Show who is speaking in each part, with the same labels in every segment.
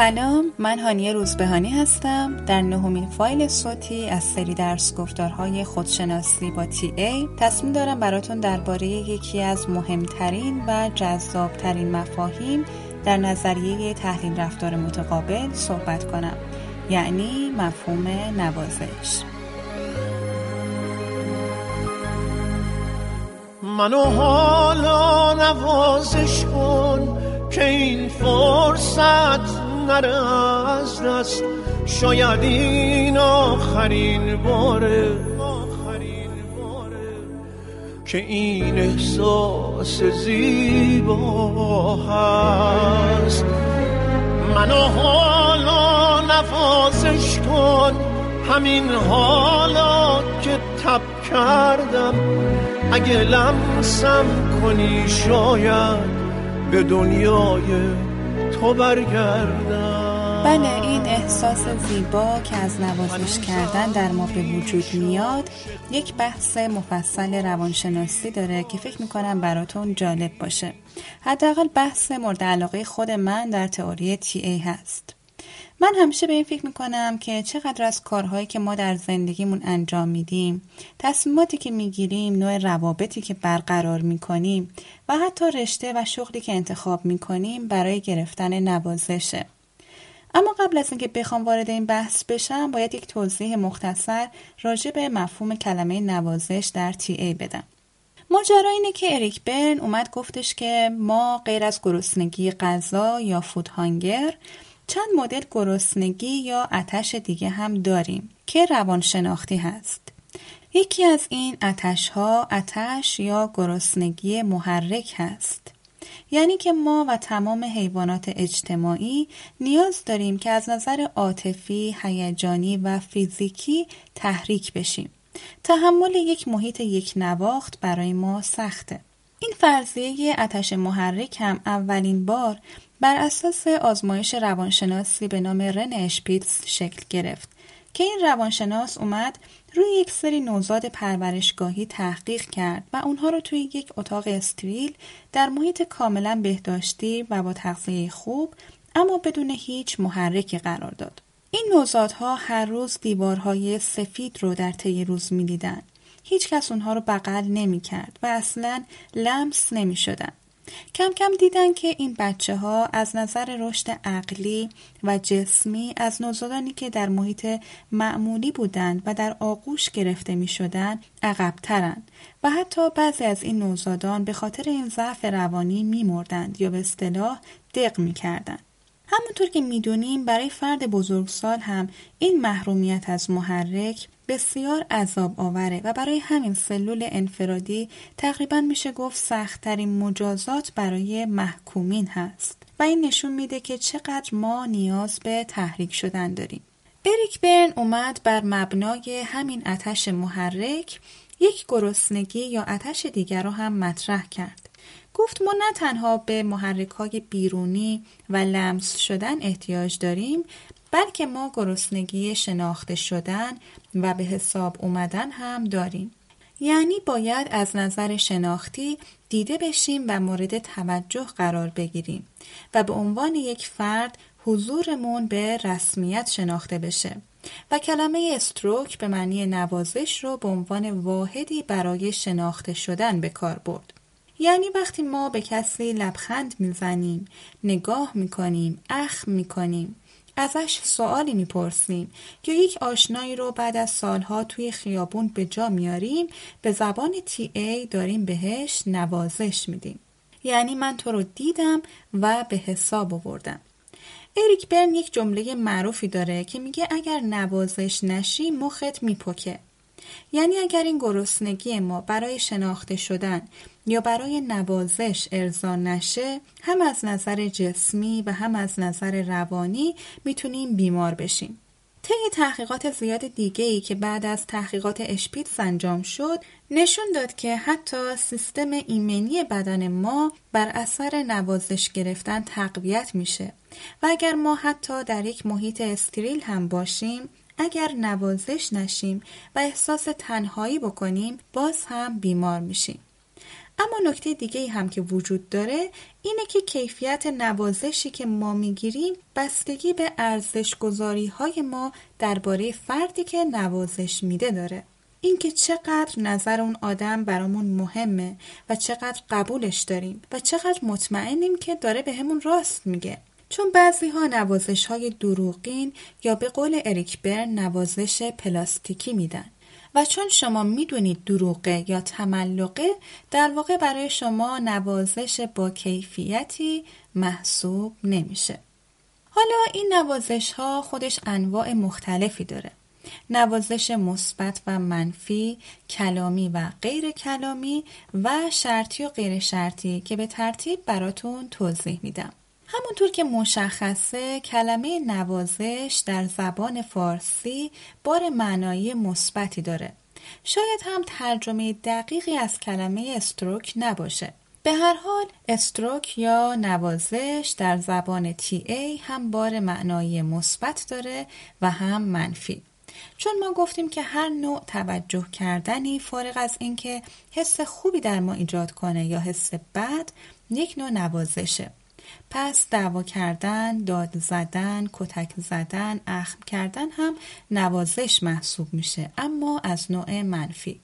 Speaker 1: سلام من هانیه روزبهانی هستم. در نهمین فایل صوتی از سری درس گفتارهای خودشناسی با تی ای تصمیم دارم براتون درباره یکی از مهمترین و جذابترین مفاهیم در نظریه تحلیل رفتار متقابل صحبت کنم. یعنی مفهوم نوازش. منو حالا نوازش کن که این فرصت نره از دست. شاید این آخرین باره که این احساس زیبا هست. منو حالا نوازش کن. همین حالا که تب کردم. اگه لمسم کنی شاید به دنیای تو برگردم. بله این احساس زیبا که از نوازش کردن در ما به وجود میاد یک بحث مفصل روانشناسی داره که فکر می‌کنم براتون جالب باشه. حداقل بحث مورد علاقه خود من در تئوری تی ای هست. من همیشه به این فکر می‌کنم که چقدر از کارهایی که ما در زندگیمون انجام میدیم تصمیماتی که می‌گیریم نوع روابطی که برقرار می‌کنیم و حتی رشته و شغلی که انتخاب می‌کنیم برای گرفتن نوازشه. اما قبل از اینکه بخوام وارد این بحث بشم باید یک توضیح مختصر راجع به مفهوم کلمه نوازش در تی ای بدم. ماجرا اینه که اریک برن اومد گفتش که ما غیر از گرسنگی غذا یا فود هانگر چند مدل گرسنگی یا اتش دیگه هم داریم که روانشناختی هست. یکی از این اتش ها اتش یا گرسنگی محرک هست. یعنی که ما و تمام حیوانات اجتماعی نیاز داریم که از نظر عاطفی، هیجانی و فیزیکی تحریک بشیم. تحمل یک محیط یک نواخت برای ما سخته. این فرضیه اتش محرک هم اولین بار بر اساس آزمایش روانشناسی به نام رن اشپیتز شکل گرفت که این روانشناس اومد روی یک سری نوزاد پرورشگاهی تحقیق کرد و اونها رو توی یک اتاق استریل در محیط کاملا بهداشتی و با تغذیه خوب اما بدون هیچ محرکی قرار داد. این نوزادها هر روز دیوارهای سفید رو در طی روز می‌دیدند. هیچ کس اونها رو بغل نمی کرد و اصلا لمس نمی شدن. کم کم دیدن که این بچه ها از نظر رشد عقلی و جسمی از نوزادانی که در محیط معمولی بودند و در آغوش گرفته می شدن عقبترند و حتی بعضی از این نوزادان به خاطر این ضعف روانی می مردند یا به اصطلاح دق می کردند. همونطور که می‌دونیم برای فرد بزرگسال هم این محرومیت از محرک بسیار عذاب آوره و برای همین سلول انفرادی تقریبا میشه گفت سختترین مجازات برای محکومین هست و این نشون میده که چقدر ما نیاز به تحریک شدن داریم. اریک برن اومد بر مبنای همین اتش محرک یک گرسنگی یا اتش دیگر رو هم مطرح کرد. گفت ما نه تنها به محرک های بیرونی و لمس شدن احتیاج داریم بلکه ما گرسنگی شناخته شدن و به حساب اومدن هم داریم. یعنی باید از نظر شناختی دیده بشیم و مورد توجه قرار بگیریم و به عنوان یک فرد حضورمون به رسمیت شناخته بشه و کلمه استروک به معنی نوازش رو به عنوان واحدی برای شناخته شدن به کار برد. یعنی وقتی ما به کسی لبخند می‌زنیم، نگاه می‌کنیم، اخ می‌کنیم ازش سوالی می‌پرسیم یا یک آشنایی رو بعد از سالها توی خیابون به جا میاریم به زبان تی ای داریم بهش نوازش میدیم. یعنی من تو رو دیدم و به حساب آوردم. اریک برن یک جمله معروفی داره که میگه اگر نوازش نشی مخت میپکه یعنی اگر این گرسنگی ما برای شناخته شدن یا برای نوازش ارضا نشه هم از نظر جسمی و هم از نظر روانی می‌تونیم بیمار بشیم. طی تحقیقات زیاد دیگه ای که بعد از تحقیقات اشپیتس انجام شد نشون داد که حتی سیستم ایمنی بدن ما بر اثر نوازش گرفتن تقویت میشه و اگر ما حتی در یک محیط استریل هم باشیم اگر نوازش نشیم و احساس تنهایی بکنیم باز هم بیمار میشیم. اما نکته دیگه هم که وجود داره اینه که کیفیت نوازشی که ما می‌گیریم بستگی به ارزش گذاری های ما درباره فردی که نوازش میده داره. اینکه چقدر نظر اون آدم برامون مهمه و چقدر قبولش داریم و چقدر مطمئنیم که داره به همون راست میگه. چون بعضی ها نوازش های دروغین یا به قول اریک برن نوازش پلاستیکی میدن. و چون شما می‌دونید دروغه یا تملقه در واقع برای شما نوازش با کیفیتی محسوب نمیشه. حالا این نوازش ها خودش انواع مختلفی داره. نوازش مثبت و منفی، کلامی و غیر کلامی و شرطی و غیر شرطی که به ترتیب براتون توضیح میدم. همونطور که مشخصه کلمه نوازش در زبان فارسی بار معنایی مثبتی داره. شاید هم ترجمه دقیقی از کلمه استروک نباشه. به هر حال استروک یا نوازش در زبان تی ای هم بار معنایی مثبت داره و هم منفی. چون ما گفتیم که هر نوع توجه کردنی فارغ از اینکه حس خوبی در ما ایجاد کنه یا حس بد یک نوع نوازشه پس دعوا کردن، داد زدن، کتک زدن، اخم کردن هم نوازش محسوب میشه اما از نوع منفی.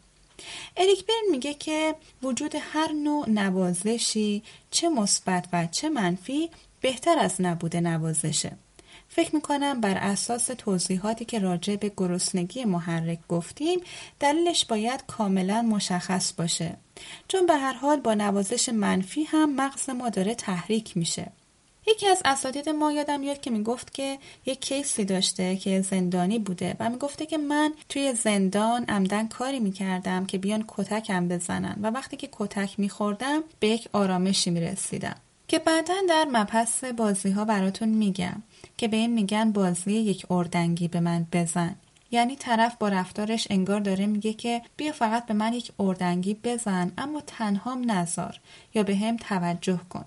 Speaker 1: اریک برن میگه که وجود هر نوع نوازشی چه مثبت و چه منفی بهتر از نبود نوازشه. فکر می‌کنم بر اساس توضیحاتی که راجع به گرسنگی محرک گفتیم دلیلش باید کاملا مشخص باشه. چون به هر حال با نوازش منفی هم مغز ما داره تحریک میشه. یکی از اساتید ما یادم میاد که می‌گفت که یک کیسی داشته که زندانی بوده و می‌گفته که من توی زندان عمدن کاری می‌کردم که بیان کتکم بزنن و وقتی که کتک میخوردم به یک آرامشی می‌رسیدم. که بعدا در مبحث بازی ها براتون میگم. که به این میگن بازی یک اردنگی به من بزن. یعنی طرف با رفتارش انگار داره میگه که بیا فقط به من یک اردنگی بزن اما تنهام نزار یا به هم توجه کن.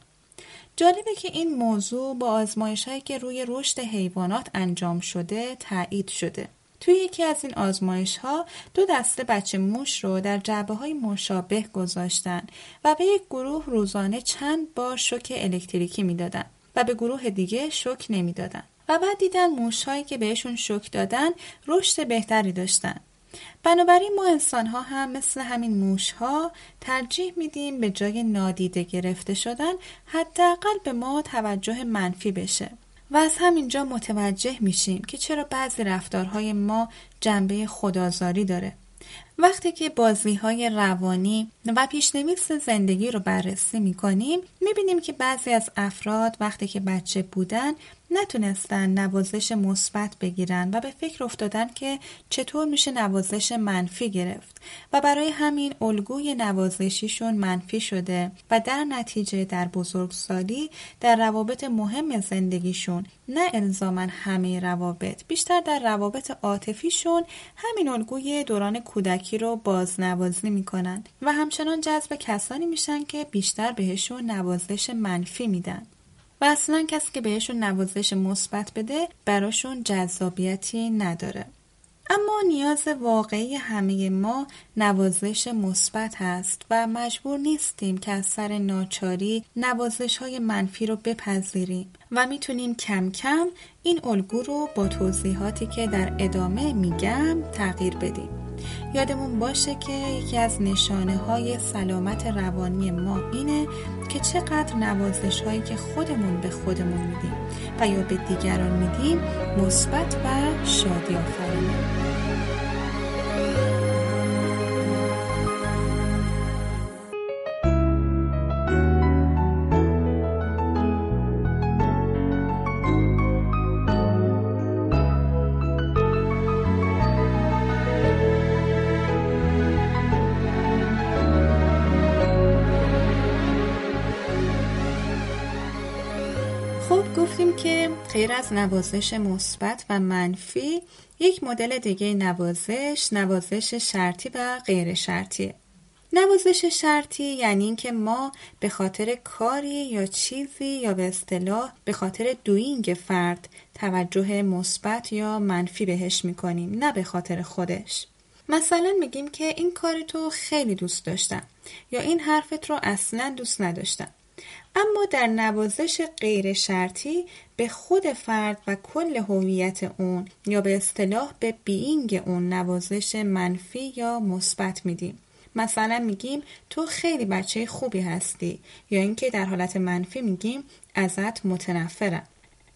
Speaker 1: جالبه که این موضوع با آزمایش هایی که روی رشد حیوانات انجام شده تایید شده. توی یکی از این آزمایش ها دو دسته بچه موش رو در جعبه های مشابه گذاشتن و به یک گروه روزانه چند بار شوک الکتریکی می‌دادن. و به گروه دیگه شوک نمی‌دادن. و بعد دیدن موش هایی که بهشون شوک دادن رشد بهتری داشتن. بنابراین ما انسان ها هم مثل همین موش ها ترجیح میدیم به جای نادیده گرفته شدن حداقل به ما توجه منفی بشه. و از همینجا متوجه میشیم که چرا بعضی رفتارهای ما جنبه خدازاری داره. وقتی که بازی های روانی و پیشنویس زندگی رو بررسی می کنیم می بینیم که بعضی از افراد وقتی که بچه بودن نتونستن نوازش مثبت بگیرن و به فکر افتادن که چطور میشه نوازش منفی گرفت و برای همین الگوی نوازشیشون منفی شده و در نتیجه در بزرگسالی در روابط مهم زندگیشون نه الزاما همه روابط بیشتر در روابط عاطفیشون همین الگوی دوران کودکی رو بازنوازی می‌کنن و همچنان جذب کسانی میشن که بیشتر بهشون نوازش منفی میدن. و اصلا کسی که بهشون نوازش مثبت بده براشون جذابیتی نداره. اما نیاز واقعی همه ما نوازش مثبت هست و مجبور نیستیم که از سر ناچاری نوازش های منفی رو بپذیریم و می‌تونیم کم کم این الگو رو با توضیحاتی که در ادامه میگم تغییر بدیم. یادمون باشه که یکی از نشانه های سلامت روانی ما اینه که چقدر نوازش هایی که خودمون به خودمون میدیم و یا به دیگران میدیم مثبت و شادی آفرینه. غیر از نوازش مثبت و منفی یک مدل دیگه نوازش نوازش شرطی و غیر شرطیه. نوازش شرطی یعنی اینکه ما به خاطر کاری یا چیزی یا به اصطلاح به خاطر دوینگ فرد توجه مثبت یا منفی بهش می‌کنیم نه به خاطر خودش. مثلا میگیم که این کار تو خیلی دوست داشتم یا این حرفت رو اصلا دوست نداشتم. اما در نوازش غیر شرطی به خود فرد و کل هویت اون یا به اصطلاح به بینگ اون نوازش منفی یا مثبت میدیم. مثلا میگیم تو خیلی بچه خوبی هستی یا اینکه در حالت منفی میگیم ازت متنفرم.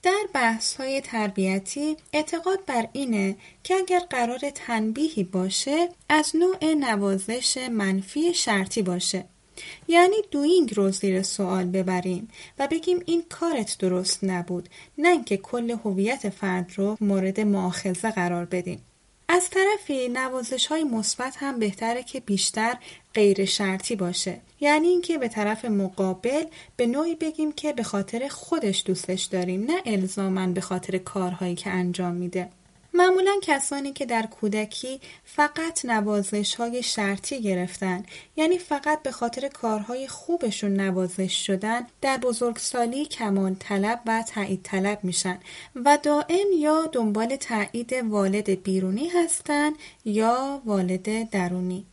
Speaker 1: در بحث های تربیتی اعتقاد بر اینه که اگر قرار تنبیهی باشه از نوع نوازش منفی شرطی باشه. یعنی دوینگ رو زیر سوال ببریم و بگیم این کارت درست نبود نه اینکه کل هویت فرد رو مورد معاخذه قرار بدیم. از طرفی نوازش های مثبت هم بهتره که بیشتر غیر شرطی باشه. یعنی اینکه به طرف مقابل به نوعی بگیم که به خاطر خودش دوستش داریم نه الزامن به خاطر کارهایی که انجام میده. معمولا کسانی که در کودکی فقط نوازش های شرطی گرفتن یعنی فقط به خاطر کارهای خوبشون نوازش شدن در بزرگسالی کمال طلب و تایید طلب میشن و دائم یا دنبال تایید والد بیرونی هستن یا والد درونی.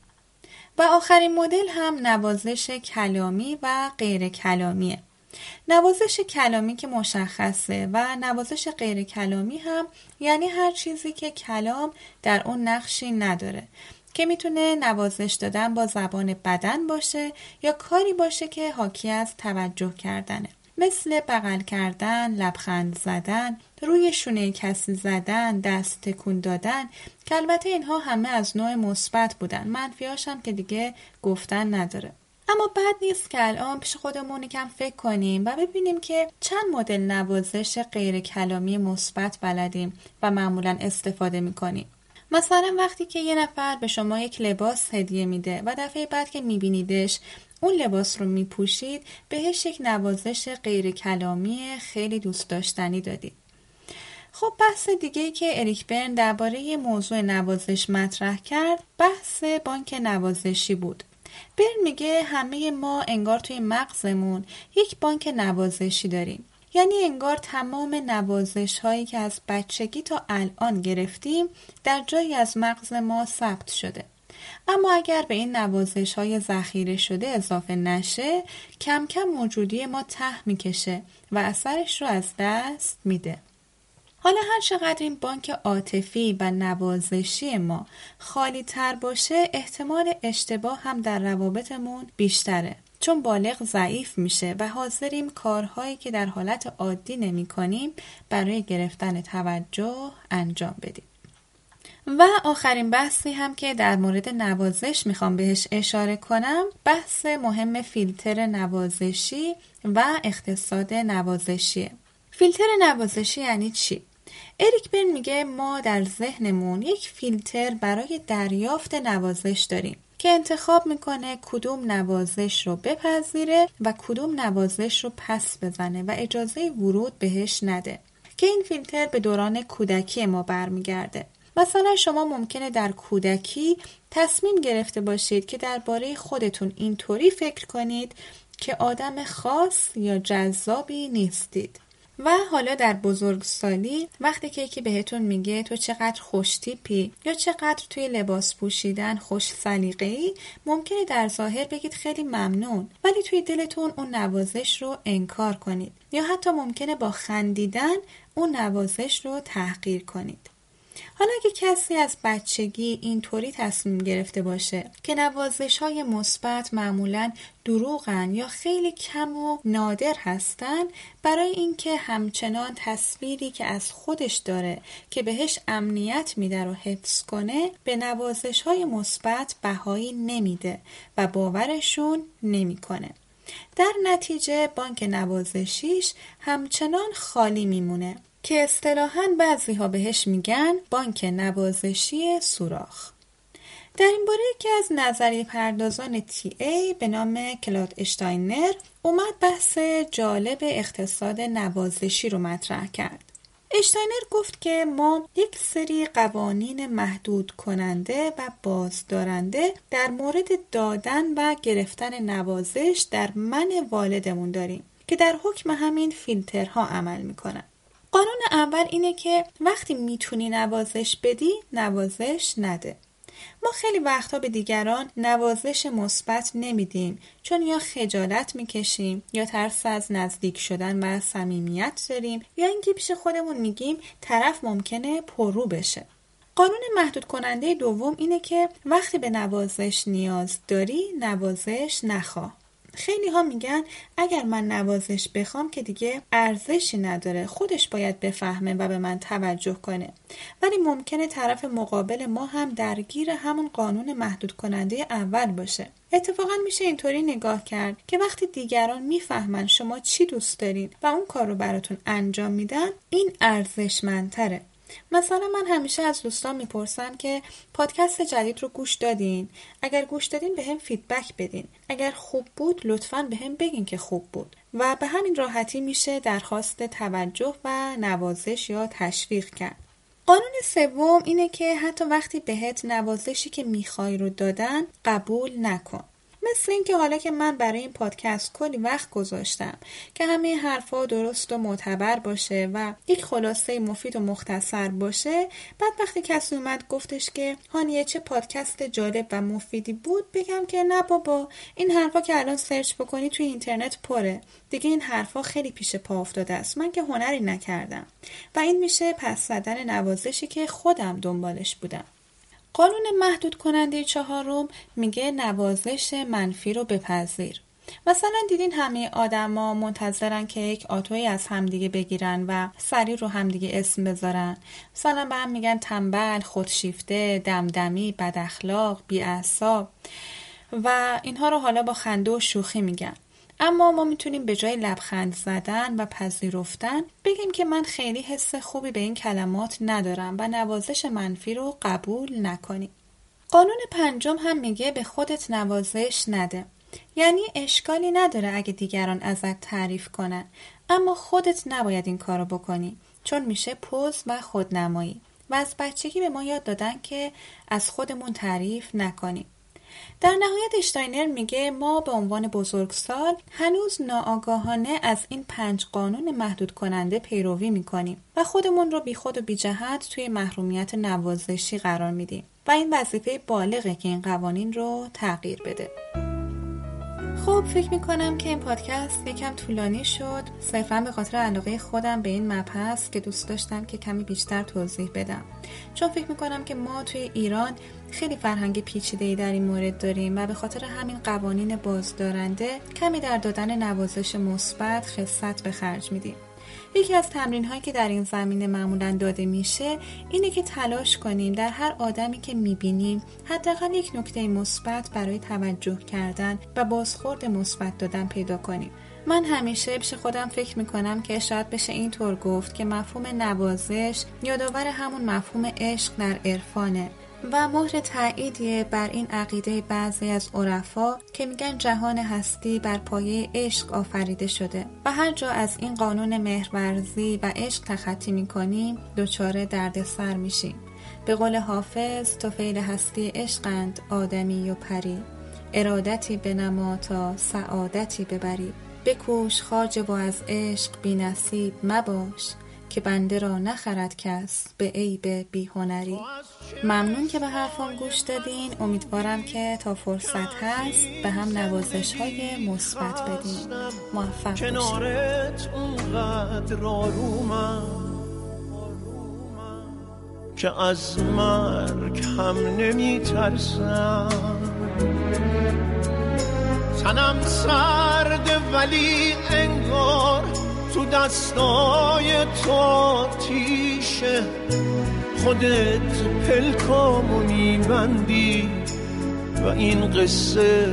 Speaker 1: و آخرین مدل هم نوازش کلامی و غیر کلامیه نوازش کلامی که مشخصه و نوازش غیر کلامی هم یعنی هر چیزی که کلام در اون نقشی نداره که می‌تونه نوازش دادن با زبان بدن باشه یا کاری باشه که حاکی از توجه کردنه. مثل بغل کردن، لبخند زدن، روی شونه کسی زدن، دست تکون دادن که البته اینها همه از نوع مثبت بودن. منفیاش هم که دیگه گفتن نداره. اما بد نیست که الان پیش خودمون یکم فکر کنیم و ببینیم که چند مدل نوازش غیر کلامی مثبت بلدیم و معمولا استفاده می‌کنیم. مثلا وقتی که یه نفر به شما یک لباس هدیه میده و دفعه بعد که میبینیدش اون لباس رو میپوشید بهش یک نوازش غیر کلامی خیلی دوست داشتنی دادید. خب بحث دیگه ای که اریک برن درباره موضوع نوازش مطرح کرد بحث بانک نوازشی بود. برن میگه همه ما انگار توی مغزمون یک بانک نوازشی داریم. یعنی انگار تمام نوازش هایی که از بچگی تا الان گرفتیم در جایی از مغز ما ثبت شده. اما اگر به این نوازش های ذخیره شده اضافه نشه کم کم موجودی ما ته می‌کشه و اثرش رو از دست میده. حالا هر چقدر این بانک عاطفی و نوازشی ما خالی تر باشه احتمال اشتباه هم در روابطمون بیشتره. چون بالغ ضعیف میشه و حاضریم کارهایی که در حالت عادی نمی کنیم برای گرفتن توجه انجام بدیم. و آخرین بحثی هم که در مورد نوازش می‌خوام بهش اشاره کنم بحث مهم فیلتر نوازشی و اقتصاد نوازشیه. فیلتر نوازشی یعنی چی؟ اریک بن میگه ما در ذهنمون یک فیلتر برای دریافت نوازش داریم که انتخاب می‌کنه کدوم نوازش رو بپذیره و کدوم نوازش رو پس بزنه و اجازه ورود بهش نده که این فیلتر به دوران کودکی ما برمیگرده. مثلا شما ممکنه در کودکی تصمیم گرفته باشید که درباره خودتون اینطوری فکر کنید که آدم خاص یا جذابی نیستید. و حالا در بزرگسالی وقتی که یکی بهتون میگه تو چقدر خوشتیپی یا چقدر توی لباس پوشیدن خوش سلیقه ای ممکنه در ظاهر بگید خیلی ممنون ولی توی دلتون اون نوازش رو انکار کنید یا حتی ممکنه با خندیدن اون نوازش رو تحقیر کنید. حالا اگه کسی از بچگی اینطوری تصمیم گرفته باشه که نوازش های مثبت معمولا دروغن یا خیلی کم و نادر هستن برای اینکه همچنان تصویری که از خودش داره که بهش امنیت میده رو حفظ کنه به نوازش های مثبت بهایی نمیده و باورشون نمی‌کنه. در نتیجه بانک نوازشیش همچنان خالی میمونه که اصطلاحا بعضی ها بهش میگن بانک نوازشی سوراخ در این باره یکی از نظریه پردازان TA به نام کلاد اشتاینر اومد بحث جالب اقتصاد نوازشی رو مطرح کرد. اشتاینر گفت که ما یک سری قوانین محدود کننده و بازدارنده در مورد دادن و گرفتن نوازش در من والدمون داریم که در حکم همین فیلترها عمل می‌کنن. قانون اول اینه که وقتی می‌تونی نوازش بدی نوازش نده. ما خیلی وقتها به دیگران نوازش مثبت نمیدیم چون یا خجالت می‌کشیم یا ترس از نزدیک شدن و صمیمیت داریم یا اینکه پیش خودمون میگیم طرف ممکنه پررو بشه. قانون محدود کننده دوم اینه که وقتی به نوازش نیاز داری نوازش نخواه. خیلی ها میگن اگر من نوازش بخوام که دیگه ارزشی نداره خودش باید بفهمه و به من توجه کنه. ولی ممکنه طرف مقابل ما هم درگیر همون قانون محدود کننده اول باشه. اتفاقا میشه اینطوری نگاه کرد که وقتی دیگران می‌فهمن شما چی دوست دارین و اون کار رو براتون انجام میدن این ارزشمندتره. مثلا من همیشه از دوستان می‌پرسم که پادکست جدید رو گوش دادین؟ اگر گوش دادین به هم فیدبک بدین. اگر خوب بود لطفا به هم بگین که خوب بود. و به همین راحتی میشه درخواست توجه و نوازش یا تشویق کرد. قانون سوم اینه که حتی وقتی بهت نوازشی که می‌خوای رو دادن قبول نکن. مثل اینکه حالا که من برای این پادکست کلی وقت گذاشتم که همه حرفها درست و معتبر باشه و یک خلاصه مفید و مختصر باشه بعد وقتی کسی اومد گفتش که هانیه چه پادکست جالب و مفیدی بود بگم که نه بابا این حرفا که الان سرچ بکنی توی اینترنت پره. دیگه این حرفا خیلی پیش پا افتاده است. من که هنری نکردم. و این میشه پس زدن نوازشی که خودم دنبالش بودم. قانون محدود کننده چهارم میگه نوازش منفی رو بپذیر. مثلا دیدین همه آدما منتظرن که یک آتوی از همدیگه بگیرن و سری رو همدیگه اسم بذارن. مثلا به هم میگن تنبل خودشیفته دمدمی بداخلاق بیاعصاب. و اینها رو حالا با خنده و شوخی میگن. اما ما می‌تونیم به جای لبخند زدن و پذیرفتن بگیم که من خیلی حس خوبی به این کلمات ندارم و نوازش منفی رو قبول نکنیم. قانون پنجم هم میگه به خودت نوازش نده. یعنی اشکالی نداره اگه دیگران ازت تعریف کنن اما خودت نباید این کارو بکنی چون میشه پوز و خودنمایی و از بچگی به ما یاد دادن که از خودمون تعریف نکنیم. در نهایت اشتاینر میگه ما به عنوان بزرگسال هنوز ناآگاهانه از این پنج قانون محدود کننده پیروی می‌کنیم و خودمون رو بی خود و بی جهت توی محرومیت نوازشی قرار میدیم و این وظیفه بالغه که این قوانین رو تغییر بده. خب فکر می‌کنم که این پادکست یکم طولانی شد. صرفا به خاطر علاقه خودم به این مبحث که دوست داشتم که کمی بیشتر توضیح بدم. چون فکر می‌کنم که ما توی ایران خیلی فرهنگ پیچیده ای در این مورد داریم و به خاطر همین قوانین بازدارنده کمی در دادن نوازش مثبت خصت به خرج میدیم. یکی از تمرین هایی که در این زمینه معمولا داده میشه اینه که تلاش کنیم در هر آدمی که می‌بینیم حداقل یک نکته مثبت برای توجه کردن و بازخورد مثبت دادن پیدا کنیم. من همیشه پیش خودم فکر می‌کنم که شاید بشه اینطور گفت که مفهوم نوازش یادآور همون مفهوم عشق در عرفانه. و مهر تأییدیه بر این عقیده بعضی از عرفا که میگن جهان هستی بر پایه عشق آفریده شده. و هر جا از این قانون مهرورزی و عشق تخطی می‌کنیم دچار دردسر میشیم. به قول حافظ توفیل هستی عشقند آدمی و پری. ارادتی به نما تا سعادتی ببری. بکوش خاجه و از عشق بی نصیب مباش که بنده را نخرد کس به عیب بیهنری. ممنون که به حرفان گوش دادین. امیدوارم که تا فرصت هست به هم نوازش های مثبت بدین. موفق کنارت
Speaker 2: که از مرگ هم نمی ترسم تنم سرد ولی انگار تو دستای تو تیشه خودت پلکامو میبندی و این قصه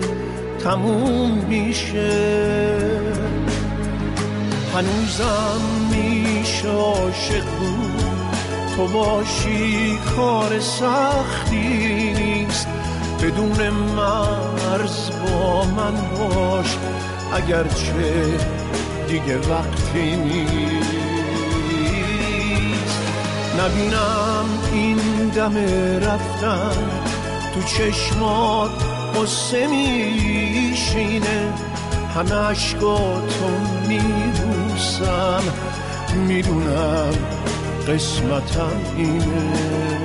Speaker 2: تموم میشه. هنوزم میشه عاشق بود. تو باشی کار سختی نیست. بدون مرز با من باش. اگرچه دیگه وقتی نیست. نبینم این دم رفتن. تو چشمات قصه میشینه. همه عشقاتو میبوسم. می‌دونم قسمتم اینه.